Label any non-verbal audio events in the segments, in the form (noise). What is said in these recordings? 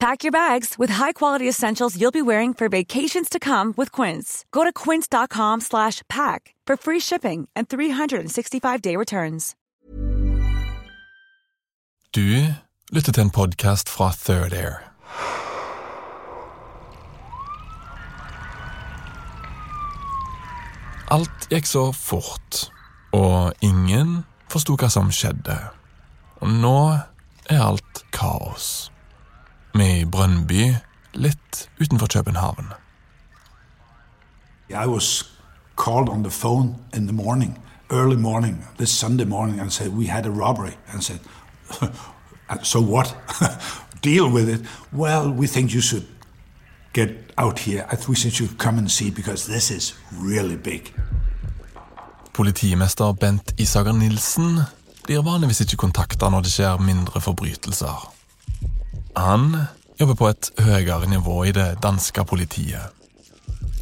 Pack your bags with high-quality essentials you'll be wearing for vacations to come with Quince. Go to quince.com slash pack for free shipping and 365-day returns. Du lytter til en podcast fra Third Air. Alt gikk så fort, og ingen forsto hva som skjedde. Og nå er alt kaos. Vi er i Brønnby, litt utenfor København. I was called on the phone in the morning, early morning, this Sunday morning, and said we had a robbery. And said, (laughs) so what? (laughs) Deal with it. Well, we think you should get out here. I think we should come and see because this is really big. Politimester Bent Isager Nilsen blir vanligvis ikke kontakta når det skjer mindre forbrytelser. Han jobber på et høyere nivå i det danske politiet.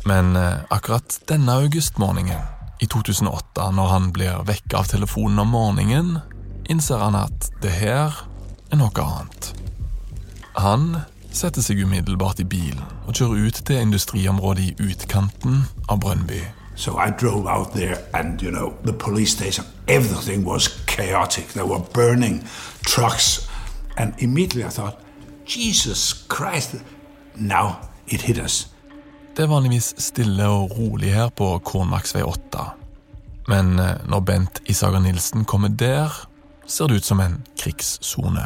Men eh, akkurat denne augustmorgenen i 2008, når han blir vekket av telefonen om morgenen, innser han at det her er noe annet. Han setter seg umiddelbart i bilen og kjører ut til industriområdet i utkanten av Brønnby. So I drove out there, and you know, the police station, everything was chaotic. There were burning trucks, and immediately I thought, Jesus Christ, now it hit us. Det er vanligvis stille og rolig her på Kornmarksvei 8. Men eh, når Bent Isager Nilsen kommer der, ser det ut som en krigssone.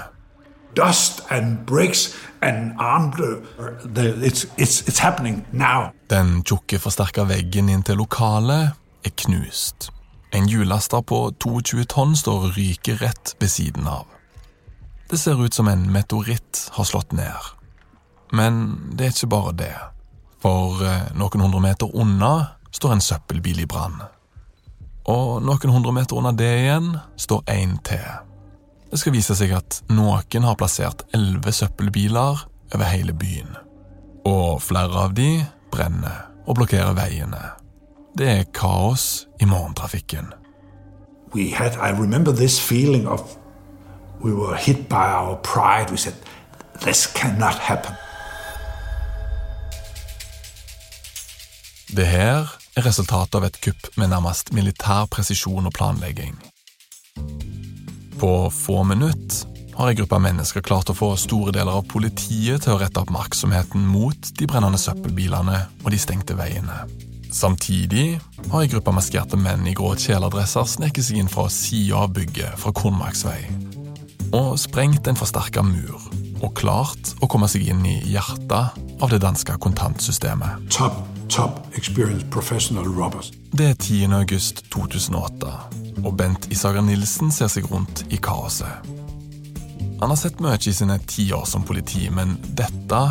Dust and bricks and armed. Uh, it's, it's, it's happening now. Den tjukke forsterka veggen inn til lokalet er knust. En hjullaster på 22 tonn står og ryker rett ved siden av. Det ser ut som en meteoritt har slått ned. Men det er ikke bare det. For eh, noen hundre meter unna står en søppelbil i brann. Og noen hundre meter unna det igjen står én til. Det skal vise seg at noen har plassert elleve søppelbiler over hele byen. Og flere av de brenner og blokkerer veiene. Det er kaos i morgentrafikken. We had, I remember this we were hit by our pride. We said, this cannot happen. Det her er resultatet av et kupp med nærmest militær presisjon og planlegging. På få minutter har en gruppe mennesker klart å få store deler av politiet til å rette oppmerksomheten mot de brennende søppelbilene og de stengte veiene. Samtidig har en gruppe maskerte menn i grå kjeledresser sneket seg inn fra sida av bygget fra Kornmarksvei og sprengt en forsterka mur og klart å komme seg inn i hjertet av det danske kontantsystemet. Top, top experienced professional robbers. Det er 10. august 2008, og Bent Isager Nilsen ser seg rundt i kaoset. Han har sett mye i sine ti år som politi, men dette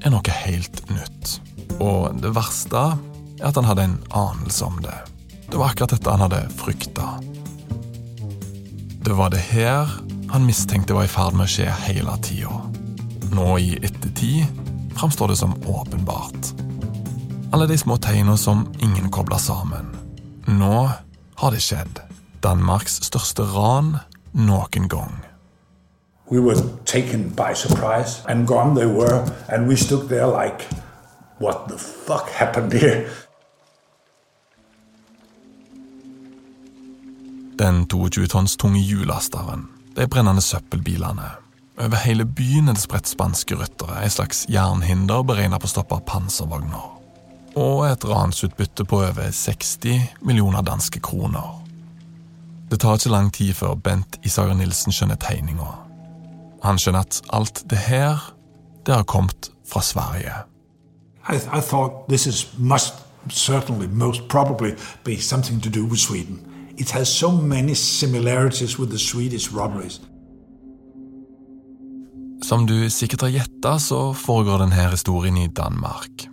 er noe helt nytt. Og det verste er at han hadde en anelse om det. Det var akkurat dette han hadde frykta. Det var det her han mistenkte var i ferd med å skje hele tida. Nå i ettertid framstår det som åpenbart. Alle de små tegna som ingen kobla sammen. Nå har det skjedd. Danmarks største ran noen gang. We were taken by surprise, and gone they were, and we stood there like, what the fuck happened here? Den 22 tonns tunge hjullasteren, de brennende søppelbilene. Over hele byen er det spredt spanske ryttere, ei slags jernhinder beregnet på å stoppe panservogner. Og et ransutbytte på over 60 millioner danske kroner. Det tar ikke lang tid før Bent Isager Nilsen skjønner tegninga. Han skjønner at alt det her, det har kommet fra Sverige. I, I thought this is must certainly, most probably, be something. It has so many similarities with the Swedish robberies. Som du sikkert har gjetta, så foregår denne historien i Danmark.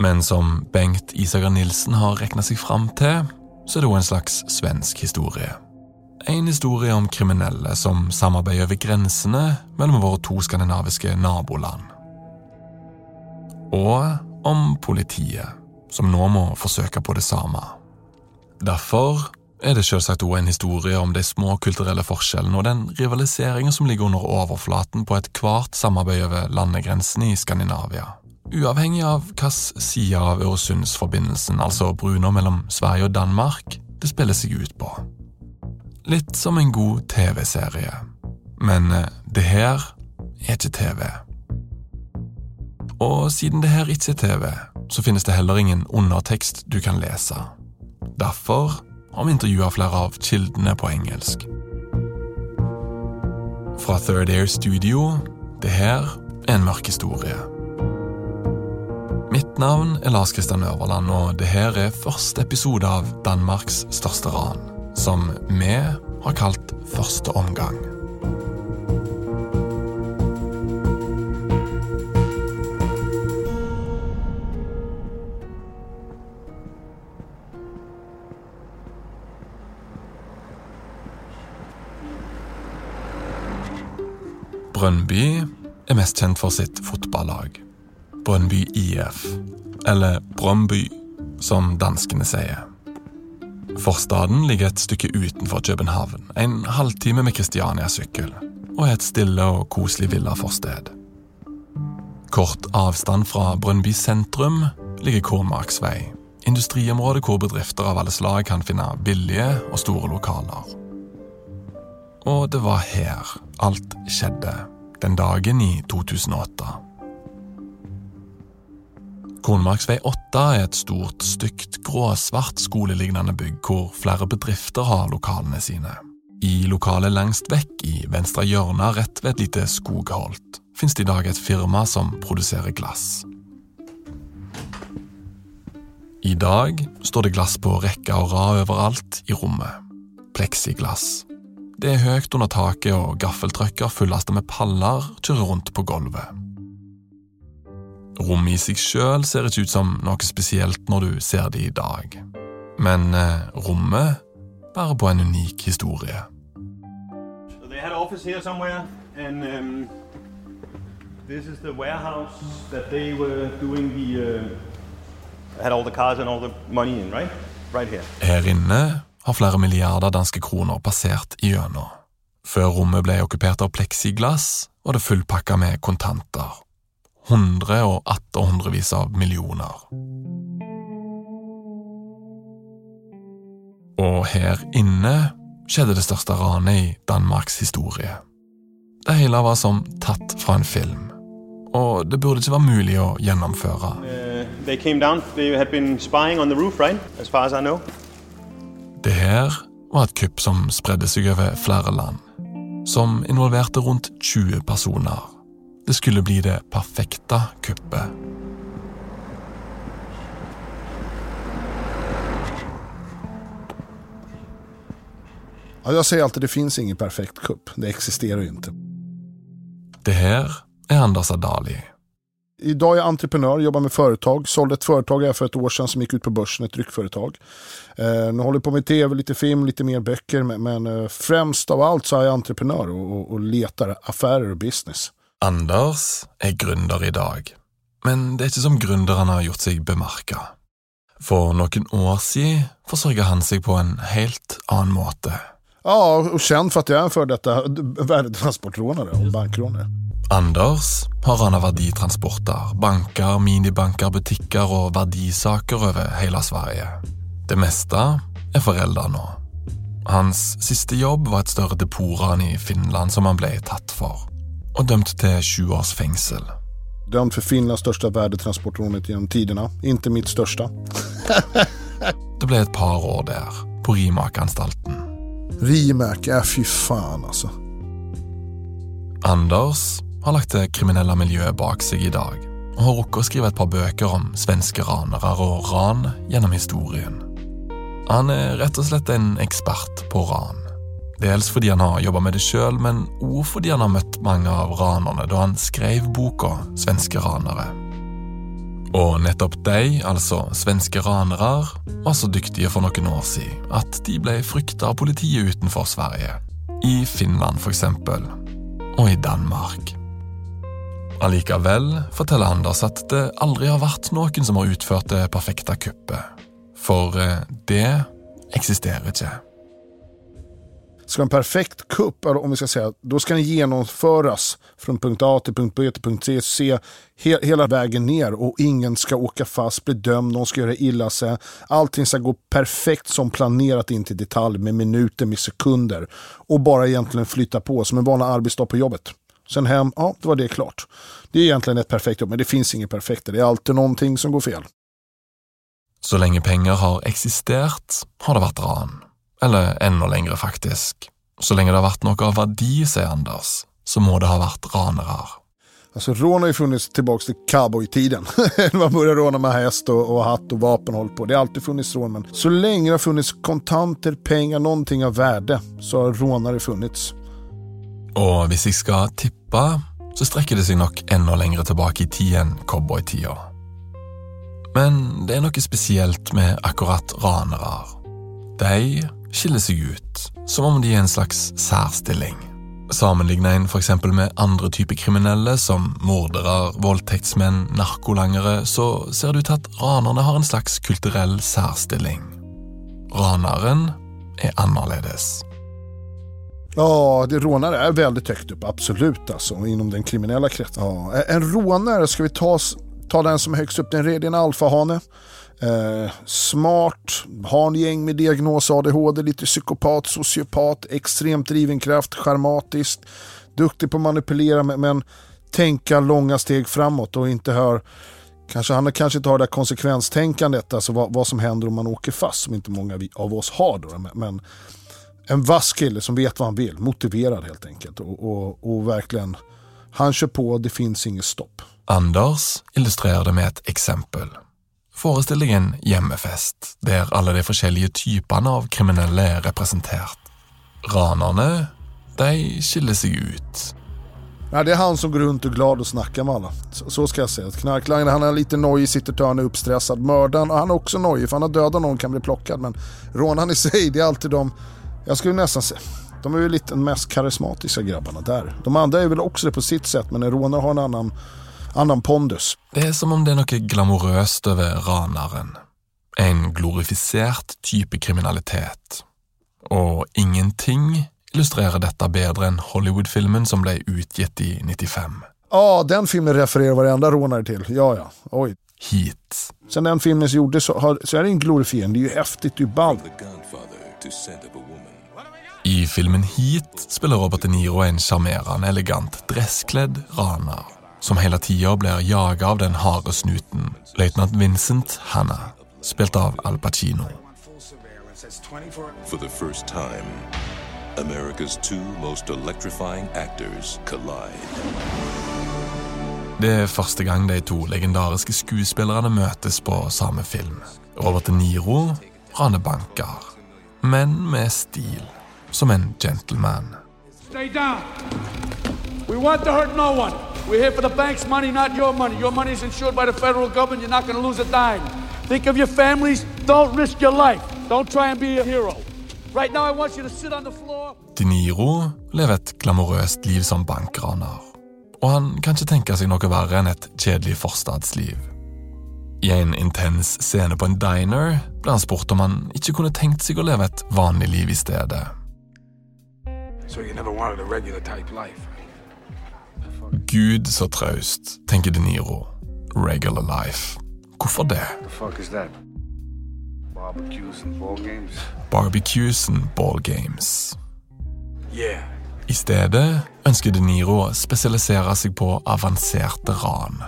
Men som Bengt Isager Nilsen har regna seg fram til, så er det òg en slags svensk historie. En historie om kriminelle som samarbeider over grensene mellom våre to skandinaviske naboland. Og om politiet, som nå må forsøke på det samme. Derfor er det selvsagt også en historie om de små kulturelle forskjellene og den rivaliseringen som ligger under overflaten på ethvert samarbeid over landegrensene i Skandinavia. Uavhengig av hvilken side av Øresundsforbindelsen, altså bruna mellom Sverige og Danmark, det spiller seg ut på. Litt som en god TV-serie. Men eh, det her er ikke TV. Og siden det her ikke er TV, så finnes det heller ingen undertekst du kan lese. Derfor har vi intervjua flere av kildene på engelsk. Fra Third Air Studio det her er en mørk historie. Mitt navn er Lars Kristian Øverland, og det her er første episode av Danmarks største ran, som vi har kalt Første omgang. Brøndby er mest kjent for sitt fotballag. Brøndby IF, eller Brøndby, som danskene sier. Forstaden ligger et stykke utenfor København, en halvtime med Kristiania-sykkel, og er et stille og koselig villaforsted. Kort avstand fra Brøndby sentrum ligger Kormarksvei, industriområdet hvor bedrifter av alle slag kan finne billige og store lokaler. Og det var her alt skjedde, den dagen i 2008. Kornmarksvei 8 er et stort, stygt, gråsvart skolelignende bygg hvor flere bedrifter har lokalene sine. I lokalet lengst vekk, i venstre hjørne rett ved et lite skogholt, finnes det i dag et firma som produserer glass. I dag står det glass på rekke og rad overalt i rommet. Pleksiglass. Det er høyt under taket, og gaffeltrucker fullastet med paller kjører rundt på gulvet. Rommet i seg sjøl ser ikke ut som noe spesielt når du ser det i dag, men eh, rommet bærer på en unik historie. So they had office here somewhere, and um, this is the warehouse that they were doing the. Uh, had all the cars and all the money in, right? Right here. Her inne har flere milliarder danske kroner passert igjennom. Før rommet ble okkupert av pleksiglass, var det fullpakka med kontanter. Hundre og atter hundrevis av millioner. Og her inne skjedde det største ranet i Danmarks historie. Det hele var som tatt fra en film, og det burde ikke være mulig å gjennomføre. Uh, they came down. They had been spying on the far as I know. Det her var et kupp som spredde seg over flere land, som involverte rundt 20 personer. Det skulle bli det perfekte kuppet. Ja, jeg sier alltid det fins ingen perfekt kupp. Det eksisterer jo ikke. Det her er Anders Adali. Idag är jag entreprenör, jobbar med företag. Sålde ett företag här för ett år sedan som gick ut på börsen, ett dryckföretag. Eh, nu håller jag på med tv, lite film, lite mer böcker. Men, men eh, främst av allt så är jag entreprenör och, og, och letar affärer och business. Anders er gründer i dag, men det er ikke som gründer har gjort seg bemerka. For noen år siden forsørga han seg på en helt annen måte. Ja, och känd för att jag är en för detta värdetransportrånare och bankrånare. Anders har rana verditransporter, banker, minibanker, butikker og verdisaker over hele Sverige. Det meste er forelda nå. Hans siste jobb var et større depotran i Finland som han ble tatt for, og dømt til sju års fengsel. Dømt for Finlands største värdetransportrånet gjennom tidene, ikke mitt største. Det ble et par år der, på Rimak-anstalten. Rimak, er fy faen, altså. Anders har lagt det kriminelle miljøet bak seg i dag, og har rukket å skrive et par bøker om svenske ranere og ran gjennom historien. Han er rett og slett en ekspert på ran. Dels fordi han har jobba med det sjøl, men òg fordi han har møtt mange av ranerne da han skrev boka Svenske ranere. Og nettopp de, altså svenske ranere, var så dyktige for noen år siden at de ble frykta av politiet utenfor Sverige. I Finland, for eksempel. Og i Danmark. Allikevel forteller Anders at det aldri har vært noen som har utført det perfekte kuppet. For eh, det eksisterer ikke. Ska en perfekt kupp, om vi ska säga, då ska den genomföras från punkt A till punkt B till punkt C, he hela vägen ner och ingen ska åka fast, bli dömd, någon ska göra illa sig. Allting ska gå perfekt som planerat in till detalj med minuter, med sekunder och bara egentligen flytta på som en vanlig arbetsdag på jobbet. Sen hem, ja, då var det klart. Det är egentligen ett perfekt jobb, men det finns inget perfekt. Det är alltid någonting som går fel. Så lenge penger har eksistert, har det vært ran. Eller enda lengre, faktisk. Så lenge det har vært noe av verdi, sier Anders, så må det ha vært ranere. Alltså rån har ju funnits tillbaka till cowboytiden. Man började råna med häst och, och hatt och vapen och på. Det har alltid funnits rån, men så länge det har funnits kontanter, pengar, någonting av värde, så har rånare funnits. Og hvis jeg skal tippe, så strekker det seg nok enda lengre tilbake i tid enn cowboytida. Men det er noe spesielt med akkurat ranere. De skiller seg ut, som om de er en slags særstilling. Sammenligner en f.eks. med andre typer kriminelle, som mordere, voldtektsmenn, narkolangere, så ser det ut til at ranerne har en slags kulturell særstilling. Raneren er annerledes. Ja, det rånare är väldigt högt upp, absolut alltså, inom den kriminella kretsen. Ja, en rånare, ska vi ta, ta den som är högst upp, den är en alfahane. Eh, smart, har en gäng med diagnos ADHD, lite psykopat, sociopat, extremt driven kraft, charmatiskt, duktig på att manipulera men tänka långa steg framåt och inte hör Kanske, han kanske inte har det konsekvenstänkandet, alltså vad, vad som händer om man åker fast, som inte många av oss har. Då, men en vass kille som vet vad han vill, motiverad helt enkelt. Och, och, och verkligen, han kör på, det finns inget stopp. Anders illustrerer det med et eksempel. Forestill deg en hjemmefest der alle de forskjellige typene av kriminelle er representert. Ranerne, de skiller seg ut. Nei, det er han som går rundt og er glad og snakker med alle. Så, så skal jeg si. Knarklangeren han er litt nojig, sitter till är uppstressad. Mördaren, han er også nojig for han har dödat noen, kan bli plockad. Men rånerne (laughs) i seg, det er alltid de, Jeg skulle nesten si de er jo litt de mest karismatiske grabbarna der. De andre er vel også det på sitt sett, men en råner har en annan, annan pondus. Det er som om det er noe glamorøst over raneren. En glorifisert type kriminalitet. Og ingenting illustrerer dette bedre enn Hollywood-filmen som ble utgitt i 95. Ja, den filmen refererer varenda rånare til. Ja, ja. Oj. Heat. Sen den filmen som gjordes så, har, så är det en glorifiering. Det er jo häftigt, det är ballt. I filmen Heat spiller Robert De Niro en sjarmerende, elegant, dresskledd raner som hele tida blir jaga av den harde snuten, løytnant Vincent Hanna, spilt av Al Pacino. For the first time, America's two most electrifying actors collide. Det er første gang de to legendariske skuespillerne møtes på samme film. Robert De Niro raner banker, men med stil, som en gentleman. Stay down. We want to hurt no one. We're here for the bank's money, not your money. Your money is insured by the federal government. You're not going to lose a dime. Think of your families. Don't risk your life. Don't try and be a hero. Right now, I want you to sit on the floor. De Niro lever et glamorøst liv som bankraner. Og han kan ikke tenke seg noe verre enn et kjedelig forstadsliv. I en intens scene på en diner ble han spurt om han ikke kunne tenkt seg å leve et vanlig liv i stedet. Gud så traust, tenker De Niro. Regular life. Hvorfor det? Barbecues and ball games? Ball games. Yeah. I stedet ønsker De Niro å spesialisere seg på avanserte ran.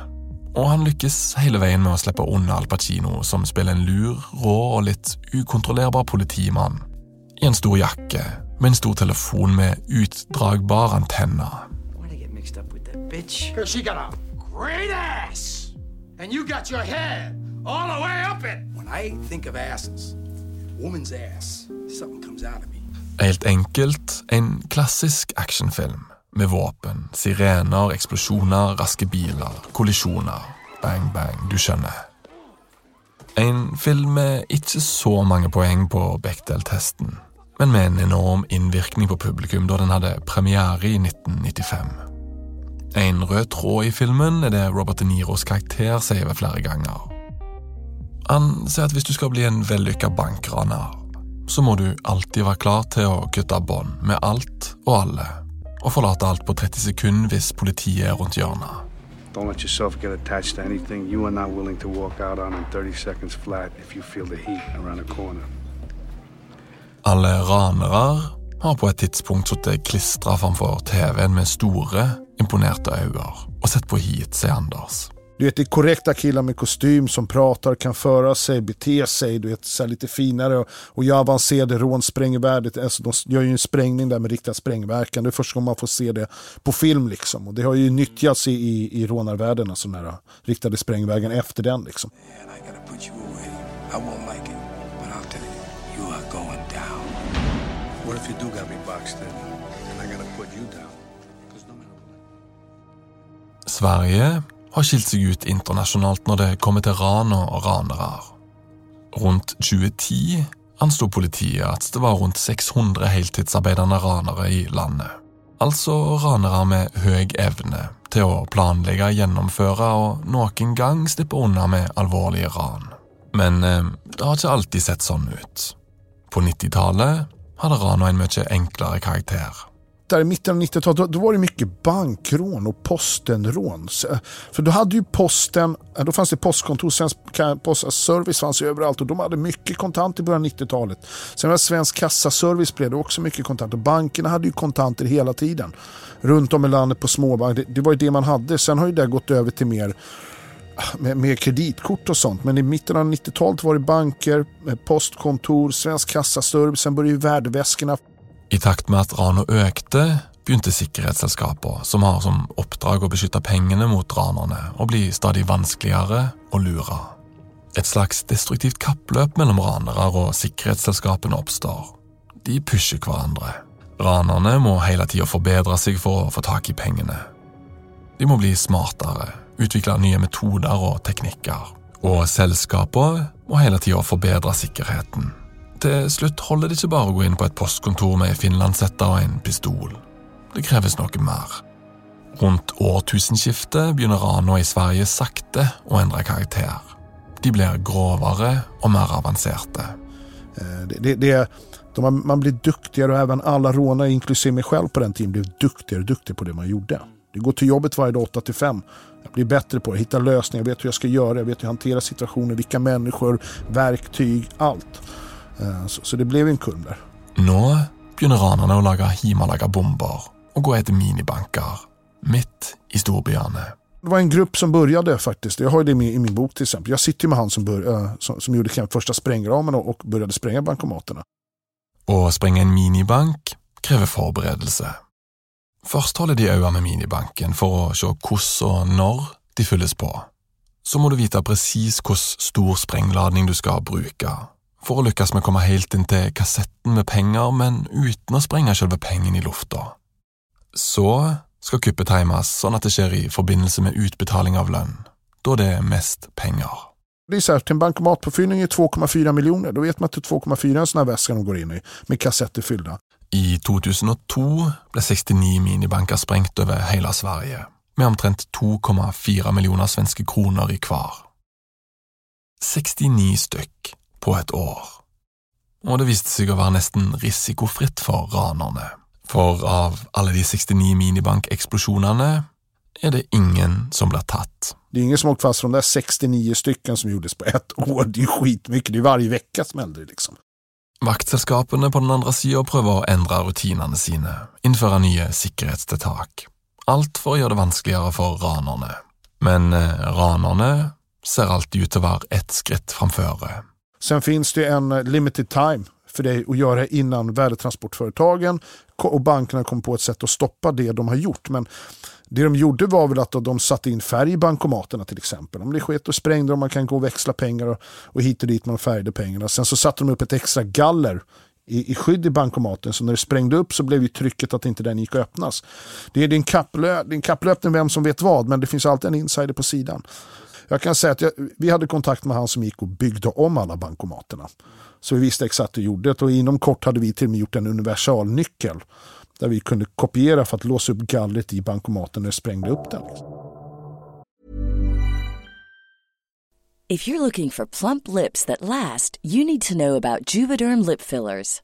Og han lykkes hele veien med å slippe unna Al Pacino, som spiller en lur, rå og litt ukontrollerbar politimann. I en stor jakke, med en stor telefon med utdragbar antenne. Because she got a great ass. And you got your head all the way up it. When I think of asses, woman's ass, something comes out of me. Helt enkelt en klassisk actionfilm. Med våpen, sirener, eksplosjoner, raske biler, kollisjoner. Bang, bang, du skjønner. En film med ikke så mange poeng på Bechdel-testen, men med en enorm innvirkning på publikum da den hadde premiere i 1995. En rød tråd i filmen er det Robert De Niros karakter sier ved flere ganger. Han sier at hvis du skal bli en vellykka bankraner, så må du alltid være klar til å kutte bånd med alt og alle, og forlate alt på 30 sekunder hvis politiet er rundt hjørnet. Don't let yourself get attached to anything you are not willing to walk out on in 30 seconds flat if you feel the heat around the corner. Alle ranere har på et tidspunkt sittet klistra framfor TV-en med store, imponerte øyne og sett på hit, sier Anders. Du vet, det korrekta killar med kostym som pratar, kan föra sig, bete sig, du vet, så lite finare och, och gör avancerade rånsprängvärdet. Alltså, de gör ju en sprängning där med riktat sprängverkan. Det är första gången man får se det på film liksom. Och det har ju nyttjats i, i, i rånarvärlden, alltså den här riktade sprängvägen efter den liksom. Man, I gotta put you away. I won't like it, What if you do got me boxed in and I gotta put you down? Sverige har skilt seg ut internasjonalt når det kommer til ran og ranere. Rundt 2010 anslo politiet at det var rundt 600 heltidsarbeidende ranere i landet. Altså ranere med høy evne til å planlegge, gjennomføre og noen gang slippe unna med alvorlige ran. Men eh, det har ikke alltid sett sånn ut. På 90-tallet hadde Rano en mye enklere karakter. där i mitten av 90-talet, då, var det mycket bankrån och postenrån. Så, För då hade ju posten, då fanns det postkontor, svensk postservice fanns ju överallt och de hade mycket kontant i början av 90-talet. Sen var det svensk kassaservice blev det också mycket kontant och bankerna hade ju kontanter hela tiden. Runt om i landet på småbank, det, det var ju det man hade. Sen har ju det gått över till mer med, med kreditkort och sånt. Men i mitten av 90-talet var det banker, eh, postkontor, svensk kassaservice, sen började ju värdeväskorna I takt med at Rano økte, begynte sikkerhetsselskaper, som har som oppdrag å beskytte pengene mot ranerne, å bli stadig vanskeligere å lure. Et slags destruktivt kappløp mellom ranere og sikkerhetsselskapene oppstår. De pusher hverandre. Ranerne må hele tida forbedre seg for å få tak i pengene. De må bli smartere, utvikle nye metoder og teknikker. Og selskapene må hele tida forbedre sikkerheten. Til slutt holder det ikke bare å gå inn på et postkontor med finlandshette og en pistol. Det kreves noe mer. Rundt årtusenskiftet begynner rana i Sverige sakte å endre karakter. De blir grovere og mer avanserte. Eh, Det, det, det, de, man, man blir duktigere og även alle rånare, inklusive meg selv på den tiden, blir duktigere og duktigere på det man gjorde. Det går til jobbet hver dag 8 til 5. Jag blir bättre på det, hittar lösningar, jag vet hur jag ska göra, jag vet hur jag hanterar situationer, vilka människor, verktyg, allt. Eh, Så, så det blev en kund där. Nå begynner ranerne å lage hjemmelaga bomber og gå etter minibanker midt i storbyene. Det var en grupp som började faktiskt, jag har det med i min bok till exempel. Jag sitter med han som, bör, eh, som, som gjorde kanske första sprängramen och, och började spränga bankomaterna. Å sprenge en minibank krever forberedelse. Først holder de øye med minibanken for å se hvordan og når de fylles på. Så må du vite presis hvor stor sprengladning du skal bruke, for å lykkes med å komme helt inn til kassetten med penger, men uten å sprenge selve pengen i lufta. Så skal kuppet times sånn at det skjer i forbindelse med utbetaling av lønn, da det er mest penger. Det är så här, till en bankomatpåfyllning är 2,4 miljoner. Då vet man att det är 2,4 en sån här de går in i med kassetter fyllda. I 2002 ble 69 minibanker sprengt over hele Sverige, med omtrent 2,4 millioner svenske kroner i hver. 69 stykk på et år. Og det viste seg å være nesten risikofritt for ranerne. For av alle de 69 minibankeksplosjonene er det ingen som blir tatt. Det er ingen som har fast för de där 69 stykken som gjordes på ett år. Det er jo skitmycket. Det är varje vecka som det liksom. Vaktselskapene på den andre sida prøver å endre rutinene sine, innføre nye sikkerhetstiltak. Alt for å gjøre det vanskeligere for ranerne. Men eh, ranerne ser alltid ut til å være ett skritt framføre. Sen finns det en limited time för dig att göra innan värdetransportföretagen och bankerna kom på ett sätt att stoppa det de har gjort. Men det de gjorde var väl att de satte in färg i bankomaterna till exempel. Om det sket och sprängde om man kan gå och växla pengar och, och hit och dit man färgade pengarna. Sen så satte de upp ett extra galler i, i skydd i bankomaten. Så när det sprängde upp så blev ju trycket att inte den gick att öppnas. Det är din, kapplö, din kapplöpning vem som vet vad, men det finns alltid en insider på sidan. Jag kan säga att jag, vi hade kontakt med han som gick och byggde om alla bankomaterna. Så vi visste exakt hur vi gjorde det och inom kort hade vi till och med gjort en universalnyckel där vi kunde kopiera för att låsa upp gallret i bankomaten när vi sprängde upp den. If you're looking for plump lips that last, you need to know about Juvederm lip fillers.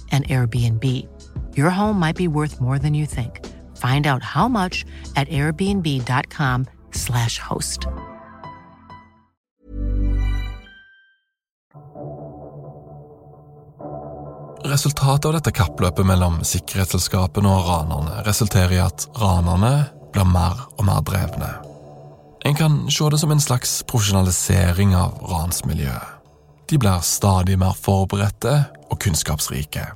an Airbnb. Your home might be worth more than you think. Find out how much at airbnb.com/slash host. Resultatet av dette kappløpet mellom sikkerhetsselskapene og ranerne resulterer i at ranerne blir mer og mer drevne. En kan se det som en slags profesjonalisering av ransmiljøet. De blir stadig mer forberedte og kunnskapsrike.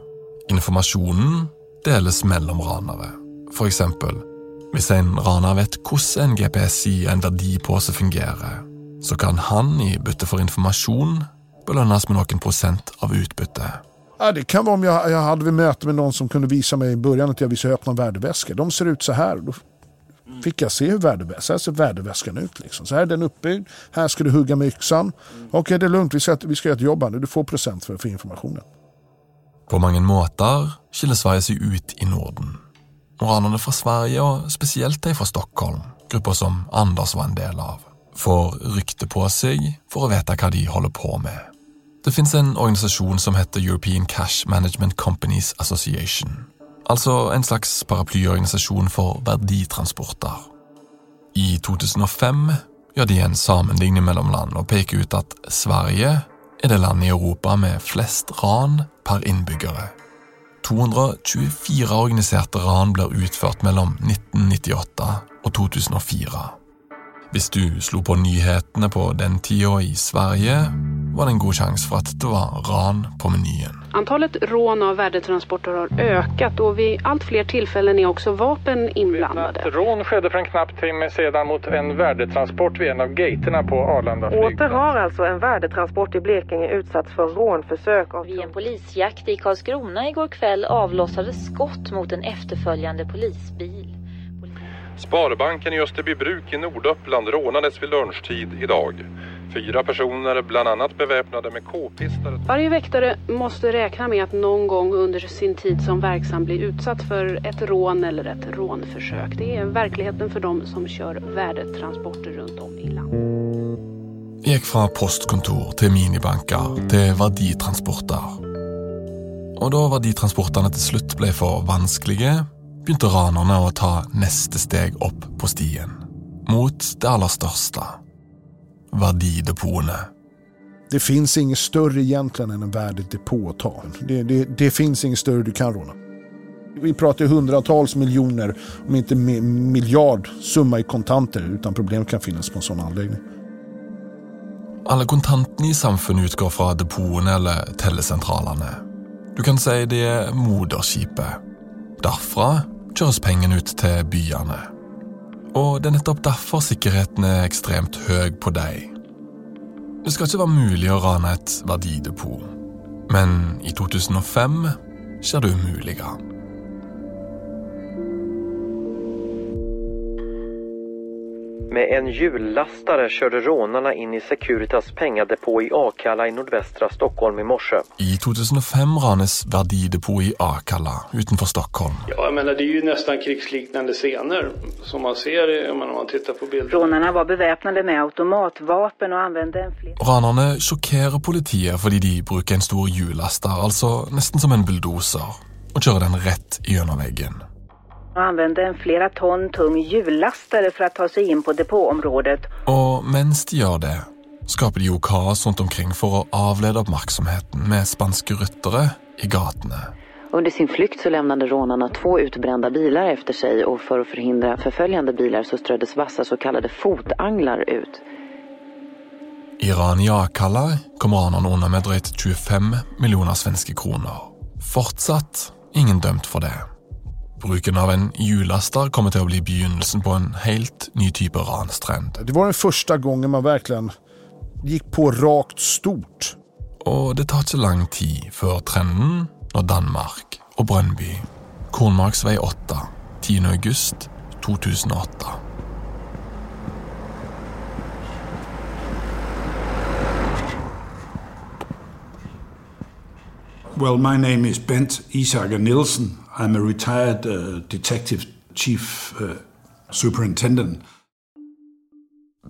Informasjonen deles mellom ranere. For eksempel, hvis en raner vet hvordan en GPS i en verdipose fungerer, så kan han i bytte for informasjon belønnes med noen prosent av utbyttet. Ja, det kan være om jeg, jeg hadde vid møte med noen som kunne vise meg i början at jeg visste öppna värdeväskor. De ser ut så her. Da fikk jeg se hvordan så ser ut. Liksom. Så her er den oppbygd. Her skal du hugga med yxan. Ok, det er lugnt. Vi skal vi et jobb här. Du får prosent for, att få informationen. På mange måter skiller Sverige seg ut i Norden. Moranerne fra Sverige, og spesielt de fra Stockholm, grupper som Anders var en del av, får rykte på seg for å vite hva de holder på med. Det fins en organisasjon som heter European Cash Management Companies Association. Altså en slags paraplyorganisasjon for verditransporter. I 2005 gjør de en sammenligning mellom land og peker ut at Sverige er det landet i Europa med flest ran per innbyggere. 224 organiserte ran blir utført mellom 1998 og 2004. Hvis du slo på nyhetene på den tida i Sverige, var det en god sjanse for at det var ran på menyen. Antallet rån av värdetransporter har økt, og ved allt fler tillfällen är også vapen inblandade. Rån skedde for en knapp timme siden mot en värdetransport ved en av gaterna på Arlanda Åter har altså en värdetransport i Blekinge utsatts for rånförsök. Av... Vid en polisjakt i Karlskrona i går kveld avlossades skott mot en efterfølgende polisbil. Sparbanken i Österbybruk i Norduppland rånades vid lunchtid idag. Fyra personer, bland annat beväpnade med k-pistar. Varje väktare måste räkna med att någon gång under sin tid som verksam bli utsatt för ett rån eller ett rånförsök. Det är verkligheten för dem som kör värdetransporter runt om i landet. Gikk fra postkontor til minibanker til verditransporter. Og da verditransportene til slutt ble for vanskelige, begynte ranerne å ta neste steg opp på stien. Mot det aller største verdidepotene. Det fins ingen større egentlig enn en värdedepå å ta. Det, det, det fins ingen større du kan råne. Vi prater hundretalls millioner, om ikke milliard summa i kontanter utan problem kan finnes på en sånn anlegg. Alle kontantene i samfunnet utgår fra depotene eller tellesentralene. Du kan si det er moderskipet. Derfra kjøres pengene ut til byene. Og det er nettopp derfor sikkerheten er ekstremt høy på deg. Det skal ikke være mulig å rane et verdidepot, men i 2005 skjer det umulige. Med en hjullastare körde rånarna in i Securitas pengadepå i Akalla i nordvästra Stockholm i morse. I 2005 ranes verdidepot i Akalla utenfor Stockholm. Ja, jag menar, det är ju nästan krigsliknande scener som man ser menar, om man tittar på bilder. Rånarna var beväpnade med automatvapen och använde en flere... Ranerne sjokkerer politiet fordi de bruker en stor hjullaster, altså nesten som en bulldoser, og kjører den rett gjennom veggen och använde en flera ton tung hjullastare för att ta sig in på depåområdet. Og mens de gjør det, skaper de jo kaos rundt omkring for å avlede oppmerksomheten med spanske ryttere i gatene. Under sin flykt så lämnade rånarna två utbrända bilar efter sig och för att förhindra förföljande bilar så ströddes vassa så kallade fotanglar ut. Iran-ja-kallar kommer kom ranerne unna med drøyt 25 millioner svenske kroner. Fortsatt ingen dømt for det. Bruken av en hjullaster kommer til å bli begynnelsen på en helt ny type ranstrend. Det var den første gangen man virkelig gikk på rakt stort. Og det tar ikke lang tid før trenden når Danmark og Brønnby, Kornmarksvei 8, 10. august 2008. Well, my name is Bent Isager Nielsen. I'm a retired uh, detective chief uh, superintendent.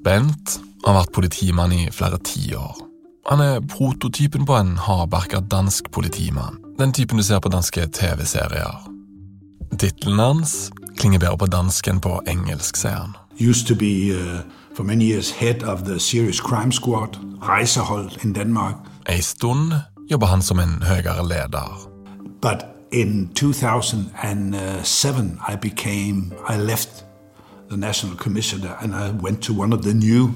Bent har vært politimann i flere tiår. Han er prototypen på en hardbarka dansk politimann. Den typen du ser på danske TV-serier. Tittelen hans klinger bedre på dansk enn på engelsk, sier han. Used to be uh, for many years head of the serious crime squad, Reisehold in Denmark. Ei stund jobber han som en høyere leder. But in 2007, I became, I left the National Commissioner and I went to one of the new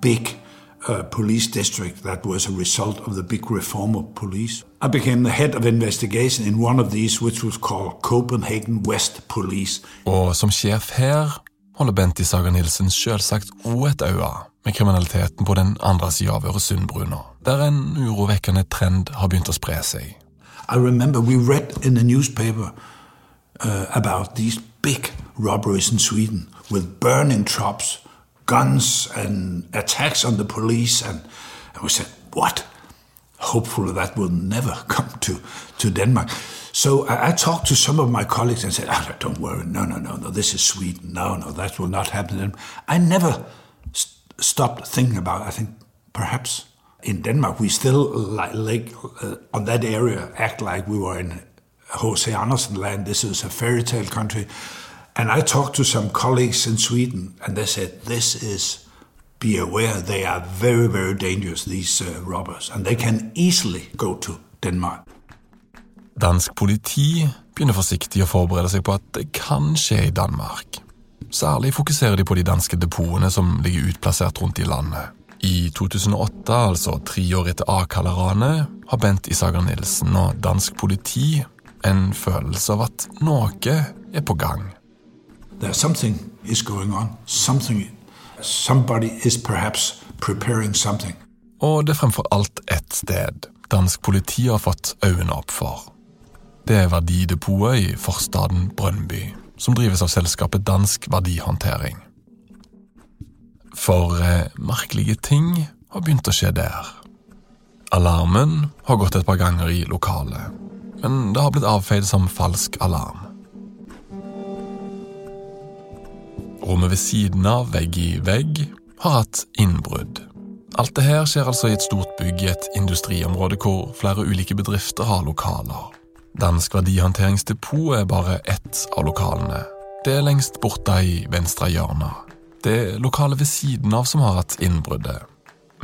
big uh, police district that was a result of the big reform of police. I became the head of investigation in one of these, which was called Copenhagen West Police. Og som sjef her holder Bent Saga Nilsen selvsagt òg et øye med kriminaliteten på den andre sida av Øresundbrua, der en urovekkende trend har begynt å spre seg. I remember we read in the newspaper uh, about these big robberies in Sweden with burning shops, guns, and attacks on the police. And, and we said, What? Hopefully, that will never (laughs) come to, to Denmark. So I, I, talked to some of my colleagues and said, oh, Don't worry, no, no, no, no, this is Sweden. No, no, that will not happen. I never st stopped thinking about it. I think perhaps in Denmark, we still like, like uh, on that area act like we were in H.C. Andersen land. This is a fairy tale country. And I talked to some colleagues in Sweden, and they said, This is, be aware, they are very, very dangerous, these uh, robbers, and they can easily go to Denmark. Dansk politi begynner forsiktig å forberede seg på at det kan skje i Danmark. Særlig fokuserer de på de danske depotene som ligger utplassert rundt i landet. I 2008, altså tre år etter Akalla-ranet, har Bent Isager Nilsen og dansk politi en følelse av at noe er på gang. There's something is going on. Something, somebody is perhaps preparing something. Og det er fremfor alt ett sted dansk politi har fått øynene opp for. Det er verdidepotet i forstaden Brønnby, som drives av selskapet Dansk Verdihåndtering. For eh, merkelige ting har begynt å skje der. Alarmen har gått et par ganger i lokalet, men det har blitt avfeid som falsk alarm. Rommet ved siden av, vegg i vegg, har hatt innbrudd. Alt det her skjer altså i et stort bygg i et industriområde hvor flere ulike bedrifter har lokaler. Dansk verdihåndteringsdepot er bare ett av lokalene. Det er lengst borte i venstre hjørne. Det lokalet ved siden av som har hatt innbruddet.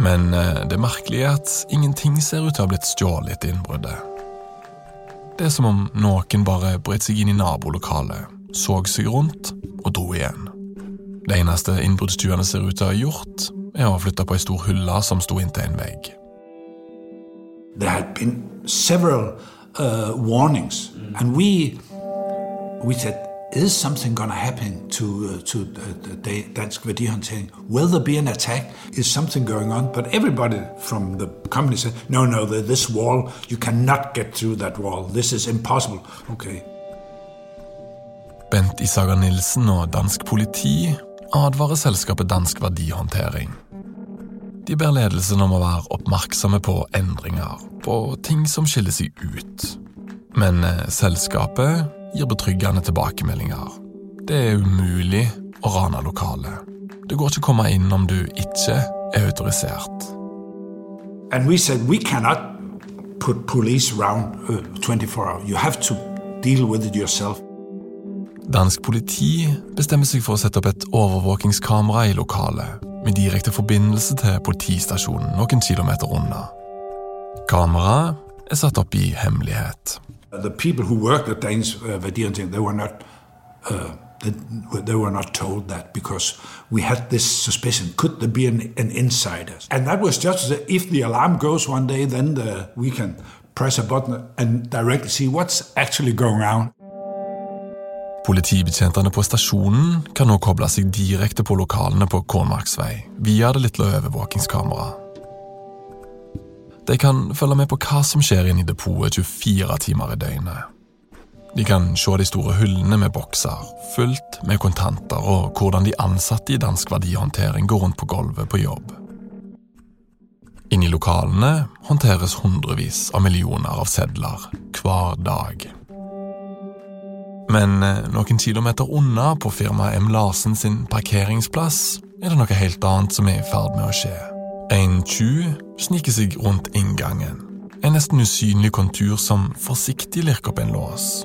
Men eh, det merkelige er at ingenting ser ut til å ha blitt stjålet i innbruddet. Det er som om noen bare brøt seg inn i nabolokalet, så seg rundt og dro igjen. Det eneste innbruddstyvene ser ut til å ha gjort, er å flytte på ei stor hylle som sto inntil en vegg. There had been several uh, we we said, "Is something going to happen to uh, to the, the Dansk Værdihåndtering? Will there be an attack? Is something going on?" But everybody from the company said, "No, no, this wall, you cannot get through that wall. This is impossible." Okay. Bent Isager Nilsen og dansk politi advarer selskapet Dansk Verdihåndtering. De ber ledelsen om å være oppmerksomme på endringer, på ting som skiller seg ut. Men eh, selskapet gir betryggende tilbakemeldinger. Det er umulig å rane lokalet. Det går ikke å komme inn om du ikke er autorisert. And we said we cannot put police around uh, 24 hours. You have to deal with it yourself. Dansk politi bestemmer seg for å sette opp et overvåkingskamera i lokalet, med direkte forbindelse til politistasjonen noen kilometer unna. Kameraet er satt opp i hemmelighet. The people who worked at Danes uh, they were not uh, they, they were not told that because we had this suspicion. Could there be an, an insider? And that was just that if the alarm goes one day, then the, we can press a button and directly see what's actually going on. Politibetjentene på stasjonen kan nå koble seg direkte på lokalene på Kornmarksvei via det lille overvåkingskameraet. De kan følge med på hva som skjer inne i depotet 24 timer i døgnet. De kan se de store hyllene med bokser, fullt med kontanter, og hvordan de ansatte i Dansk Verdihåndtering går rundt på gulvet på jobb. Inne i lokalene håndteres hundrevis av millioner av sedler hver dag. Men eh, noen kilometer unna, på firmaet M. Larsen sin parkeringsplass, er det noe helt annet som er i ferd med å skje. En tjuv sniker seg rundt inngangen. En nesten usynlig kontur som forsiktig lirker opp en lås.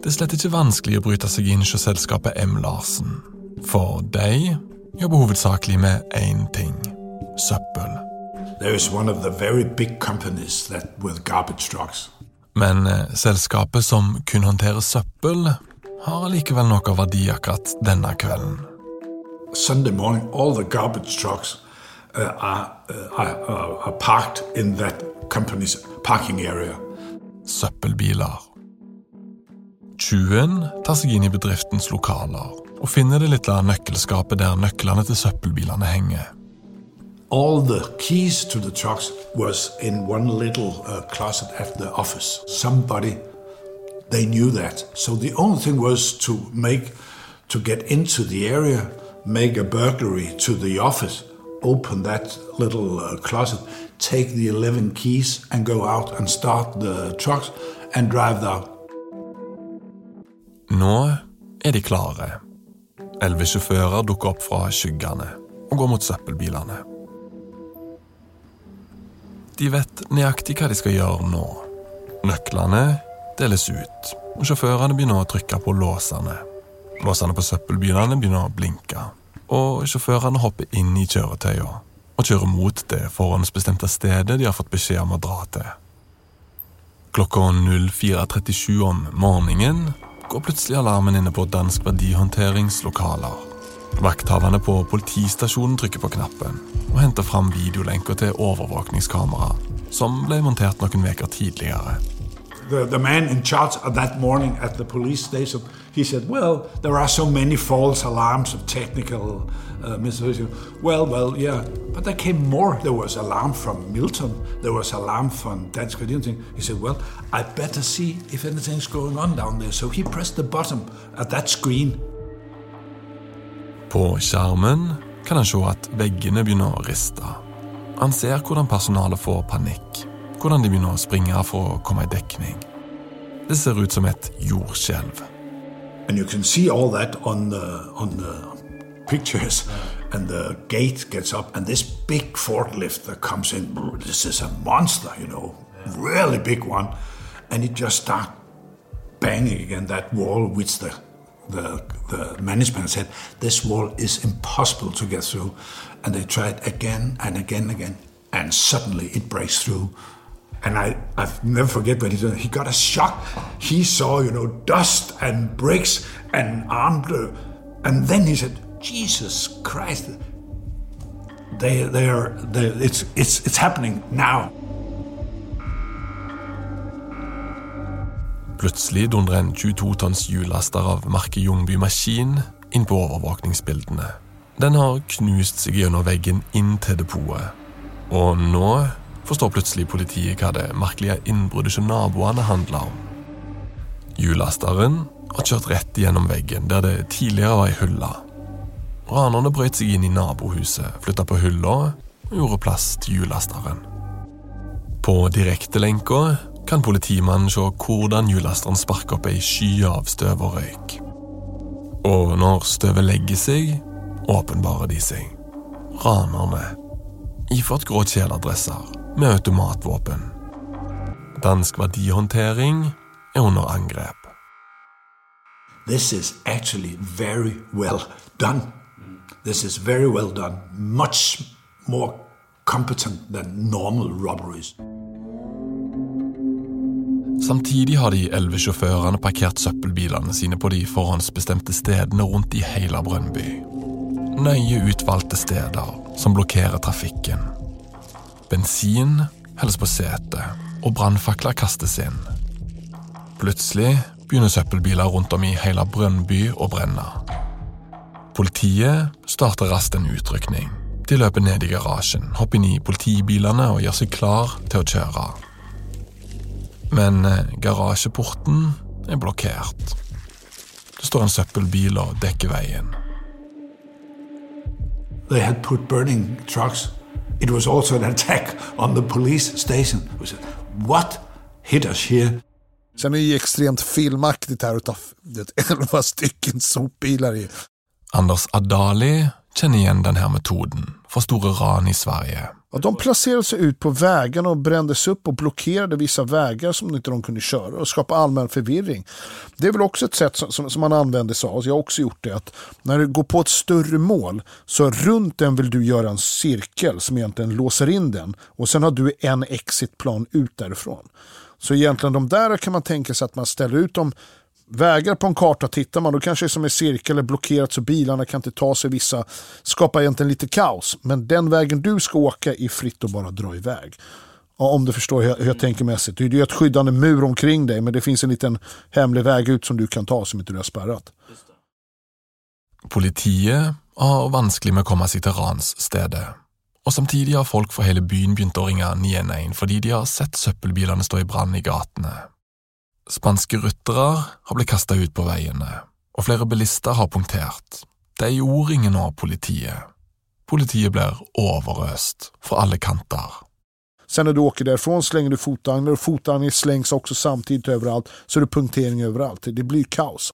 Det er slett ikke vanskelig å bryte seg inn hos selskapet M. Larsen. For de jobber hovedsakelig med én ting søppel. Men eh, selskapet som kun håndterer søppel, har allikevel noe av verdi akkurat denne kvelden. Sunday morning, all the garbage trucks are, uh, are, are parked in that company's parking area. Søppelbiler. Tjuven tar seg inn i bedriftens lokaler og finner det lille nøkkelskapet der nøklene til søppelbilene henger. All the keys to the trucks was in one little uh, closet at the office. Somebody, they knew that. So the only thing was to make, to get into the area, make a burglary to the office, open that little uh, closet, take the 11 keys and go out and start the trucks and drive out. Nå er de klare. Elleve sjåfører dukker opp fra skyggene og går mot søppelbilene. De vet nøyaktig hva de skal gjøre nå. Nøklene deles ut, og sjåførene begynner å trykke på låsene. Låsene på søppelbilene begynner å blinke, og sjåførene hopper inn i kjøretøyene og kjører mot det forhåndsbestemte stedet de har fått beskjed om å dra til. Klokka 04.37 om morgenen går plutselig alarmen inne på Dansk verdihåndteringslokaler. Vakthaverne på politistasjonen trykker på knappen og henter fram videolenker til overvåkningskamera, som ble montert noen uker tidligere. The, the man in charge of that morning at he said, well, there are so many false alarms of technical uh, misdirection. Well, well, yeah, but there came more. There was alarm from Milton. There was alarm from Dansk Verdihåndtering. He said, well, I better see if anything's going on down there. So he pressed the button at that screen. På skjermen kan han se at veggene begynner å riste. Han ser hvordan personalet får panikk, hvordan de begynner å springe for å komme i dekning. Det ser ut som et jordskjelv. And you can see all that on the, on the pictures. And the gate gets up, and this big forklift that comes in, this is a monster, you know, really big one. And it just starts banging against that wall, which the, the, the management said, this wall is impossible to get through. And they tried again and again and again, and suddenly it breaks through. And I, I've never forget when he did, he got a shock. He saw, you know, dust and bricks and armed, uh, and then he said, Jesus Christ, they, they are, they, it's, it's, it's happening now. Plutselig dundrer en 22 tonns hjullaster av merket Ljungby Maskin inn på overvåkningsbildene. Den har knust seg gjennom veggen inn til depotet. Og nå forstår plutselig politiet hva det merkelige innbruddet hos naboene handler om. Hjullasteren har kjørt rett gjennom veggen der det tidligere var ei hylle. Ranerne brøt seg inn i nabohuset, flytta på hylla og gjorde plass til hjullasteren. På direktelenka kan politimannen se hvordan hjullasteren sparker opp ei sky av støv og røyk. Og når støvet legger seg, åpenbarer de seg. Ranerne. Iført grå kjeledresser med automatvåpen. Dansk verdihåndtering er under angrep. This is actually very well done. This is very well done. Much more competent than normal robberies. Samtidig har de elleve sjåførene parkert søppelbilene sine på de forhåndsbestemte stedene rundt i hele Brønnby. Nøye utvalgte steder som blokkerer trafikken. Bensin helles på setet, og brannfakler kastes inn. Plutselig begynner søppelbiler rundt om i hele Brønnby å brenne. Politiet starter raskt en utrykning. De løper ned i garasjen, hopper inn i politibilene og gjør seg klar til å kjøre. Men eh, garasjeporten er blokkert. Det står en søppelbil og dekker veien. They had put burning trucks. It was also an attack on the police station. We said, what hit us here? Sen är det ju extremt filmaktigt här att ta (laughs) elva stycken sopbilar i. Anders Adali kjenner igjen denne metoden for store ran i Sverige. Ja, de placerade seg ut på vägarna og brändes opp og blockerade vissa vägar som de kunde köra och skapade allmän förvirring. Det er vel også et sätt som, som, som man använder sig av, jag har också gjort det, att när du går på et større mål så rundt den vil du gjøre en cirkel som egentlig låser in den og sen har du en exitplan ut därifrån. Så egentlig de der kan man tenke seg at man ställer ut dem Vägar på en karta tittar man, då kanske det är som en cirkel är blockerat så bilarna kan inte ta sig vissa, skapar egentligen lite kaos. Men den vägen du ska åka är fritt att bara dra iväg. Ja, om du förstår hur jag, hur jag tänker mässigt. Det är ju ett skyddande mur omkring dig, men det finns en liten hemlig väg ut som du kan ta som inte du har spärrat. Politiet har vanskelig med å komme seg til ransstedet. Og samtidig har folk fra hele byen begynt å ringe 911 fordi de har sett søppelbilene stå i brann i gatene. Spanske ryttere har blitt kasta ut på veiene, og flere bilister har punktert. De gjorde ingen av politiet. Politiet blir overøst fra alle kanter. Sen når du åker derfra, slenger du fotanglar og fotanglar slengs også samtidig overalt, så er det punktering overalt. Det blir kaos.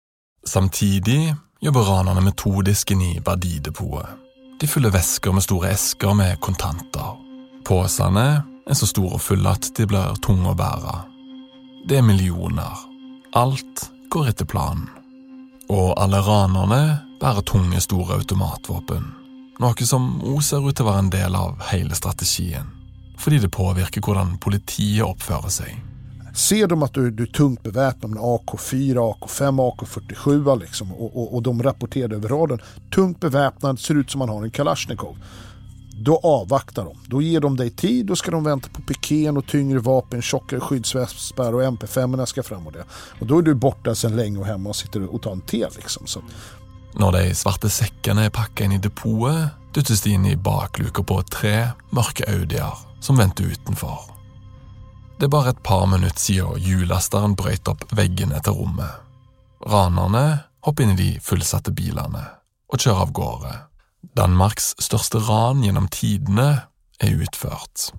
Samtidig jobber ranerne metodisk inn i verdidepotet. De fyller vesker med store esker med kontanter. Posene er så store og fulle at de blir tunge å bære. Det er millioner. Alt går etter planen. Og alle ranerne bærer tunge, store automatvåpen. Noe som òg ser ut til å være en del av hele strategien. Fordi det påvirker hvordan politiet oppfører seg. Ser de at du, du är tungt beväpnad med AK4, AK5, AK47 liksom, och, och, och de rapporterer över raden. Tungt beväpnad, ser ut som man har en Kalashnikov. Då avvaktar de. Då ger de dig tid, då ska de vänta på piken och tyngre vapen, tjockare skyddsvästar och MP5 ska fram och det. Och då är du borta sedan länge och hemma och sitter och tar en te liksom. Så. Når de svarte sekkene er pakka inn i depotet, dyttes de inn i bakluka på tre mørke Audier som venter utenfor. Det er bare et par minutter siden hjullasteren brøyt opp veggene til rommet. Ranerne hopper inn i de fullsatte bilene og kjører av gårde. Danmarks største ran gjennom tidene er utført.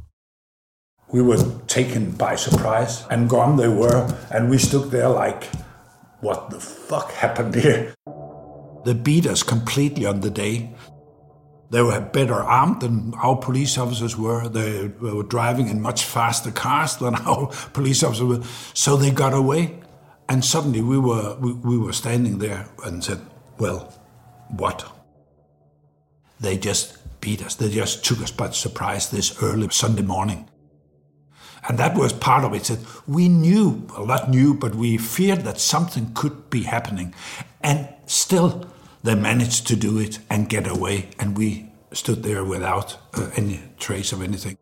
We were taken by surprise, and gone they were, and we stood there like, what the fuck happened here? They beat us completely on the day. They were better armed than our police officers were. They were driving in much faster cars than (laughs) our police officers were. So they got away. And suddenly we were, we, we were standing there and said, well, what? They just beat us. They just took us by surprise this early Sunday morning. And that was part of it. That we knew, well, not knew, but we feared that something could be happening. And still, they managed to do it and get away. And we stood there without uh, any trace of anything.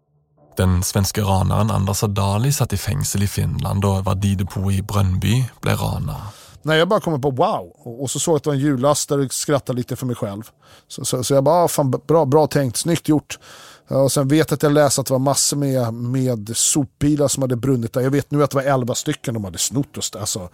Den svenske raneren Anders Adali satt i fengsel i Finland da Verdidepot i Brønnby ble rana. Nej, jag bara kommer på wow. Och så såg jag att det var en hjullastare och skrattade lite för mig själv. Så, så, så jag bara, ah, fan, bra, bra tänkt, snyggt gjort. Och sen vet jag att jag läste att det var massor med, med sopbilar som hade brunnit där. Jag vet nu att det var elva stycken de hade snott. Och alltså,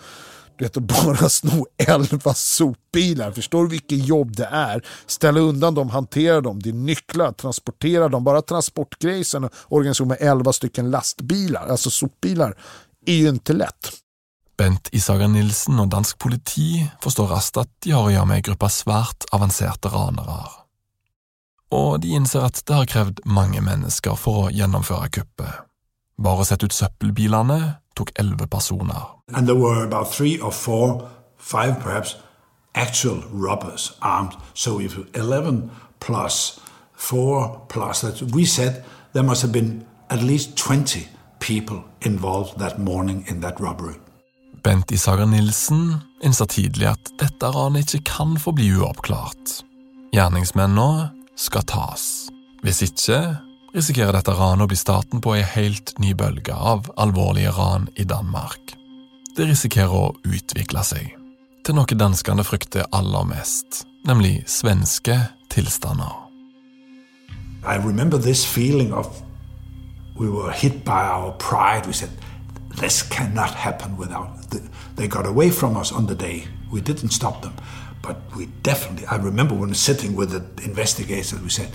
du vet, bara (laughs) sno elva sopbilar. Förstår du vilket jobb det är? Ställa undan dem, hantera dem, det är nycklar, transportera dem. Bara transportgrejsen och organisation med elva stycken lastbilar, alltså sopbilar, är ju inte lätt. Bent Isager Nilsen og dansk politi forstår raskt at de har å gjøre med ei gruppe svært avanserte ranere. Og de innser at det har krevd mange mennesker for å gjennomføre kuppet. Bare å sette ut søppelbilene tok elleve personer. And there were about three or four, five perhaps, actual robbers armed. So if 11 plus 4 plus that, we said there must have been at least 20 people involved that morning in that robbery. Bent Isager Nilsen innser tidlig at dette ranet ikke kan forbli uoppklart. Gjerningsmennene skal tas. Hvis ikke risikerer dette ranet å bli starten på ei helt ny bølge av alvorlige ran i Danmark. Det risikerer å utvikle seg til noe danskene frykter aller mest, nemlig svenske tilstander. I remember this feeling of we were hit by our pride. We said, this cannot happen without. They got away from us on the day. We didn't stop them. But we definitely, I remember when sitting with the investigators, we said,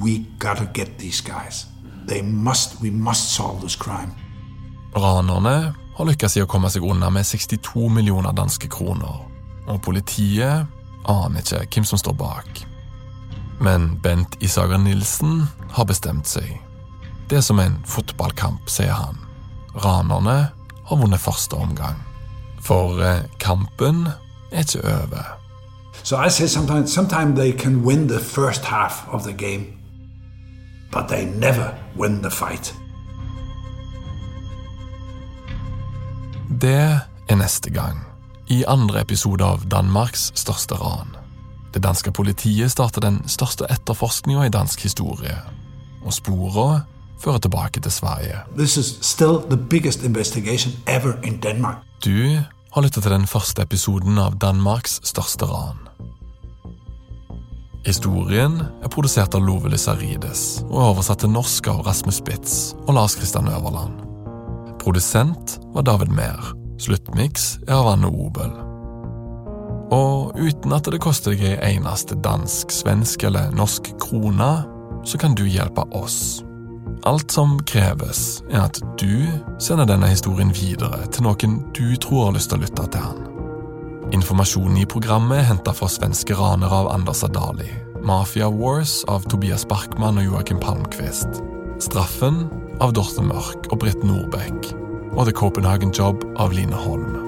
we gotta get these guys. They must, we must solve this crime. Ranerne har lykkes i å komme seg unna med 62 millioner danske kroner, og politiet aner ikke hvem som står bak. Men Bent Isager Nilsen har bestemt seg. Det er som en fotballkamp, sier han. Ranerne har vunnet første omgang. For eh, kampen er ikke over. So I say sometimes, sometimes they can win the first half of the game, but they never win the fight. Det er neste gang, i andre episode av Danmarks største ran. Det danske politiet starter den største etterforskninga i dansk historie, og sporene fører tilbake til Sverige. Du har lyttet til den første episoden av Danmarks største ran. Historien er produsert av Love Lysarides og er oversatt til norsk av Rasmus Spitz og Lars Kristian Øverland. Produsent var David Mehr. Sluttmiks er av Anne Obel. Og uten at det koster deg ei eneste dansk, svensk eller norsk krone, så kan du hjelpe oss. Alt som kreves, er at du sender denne historien videre til noen du tror har lyst til å lytte til han. Informasjonen i programmet er henta fra svenske ranere av Anders Adali, Mafia Wars av Tobias Barkman og Joakim Palmqvist, Straffen av Dorte Mørk og Britt Nordbekk, og The Copenhagen Job av Line Holm.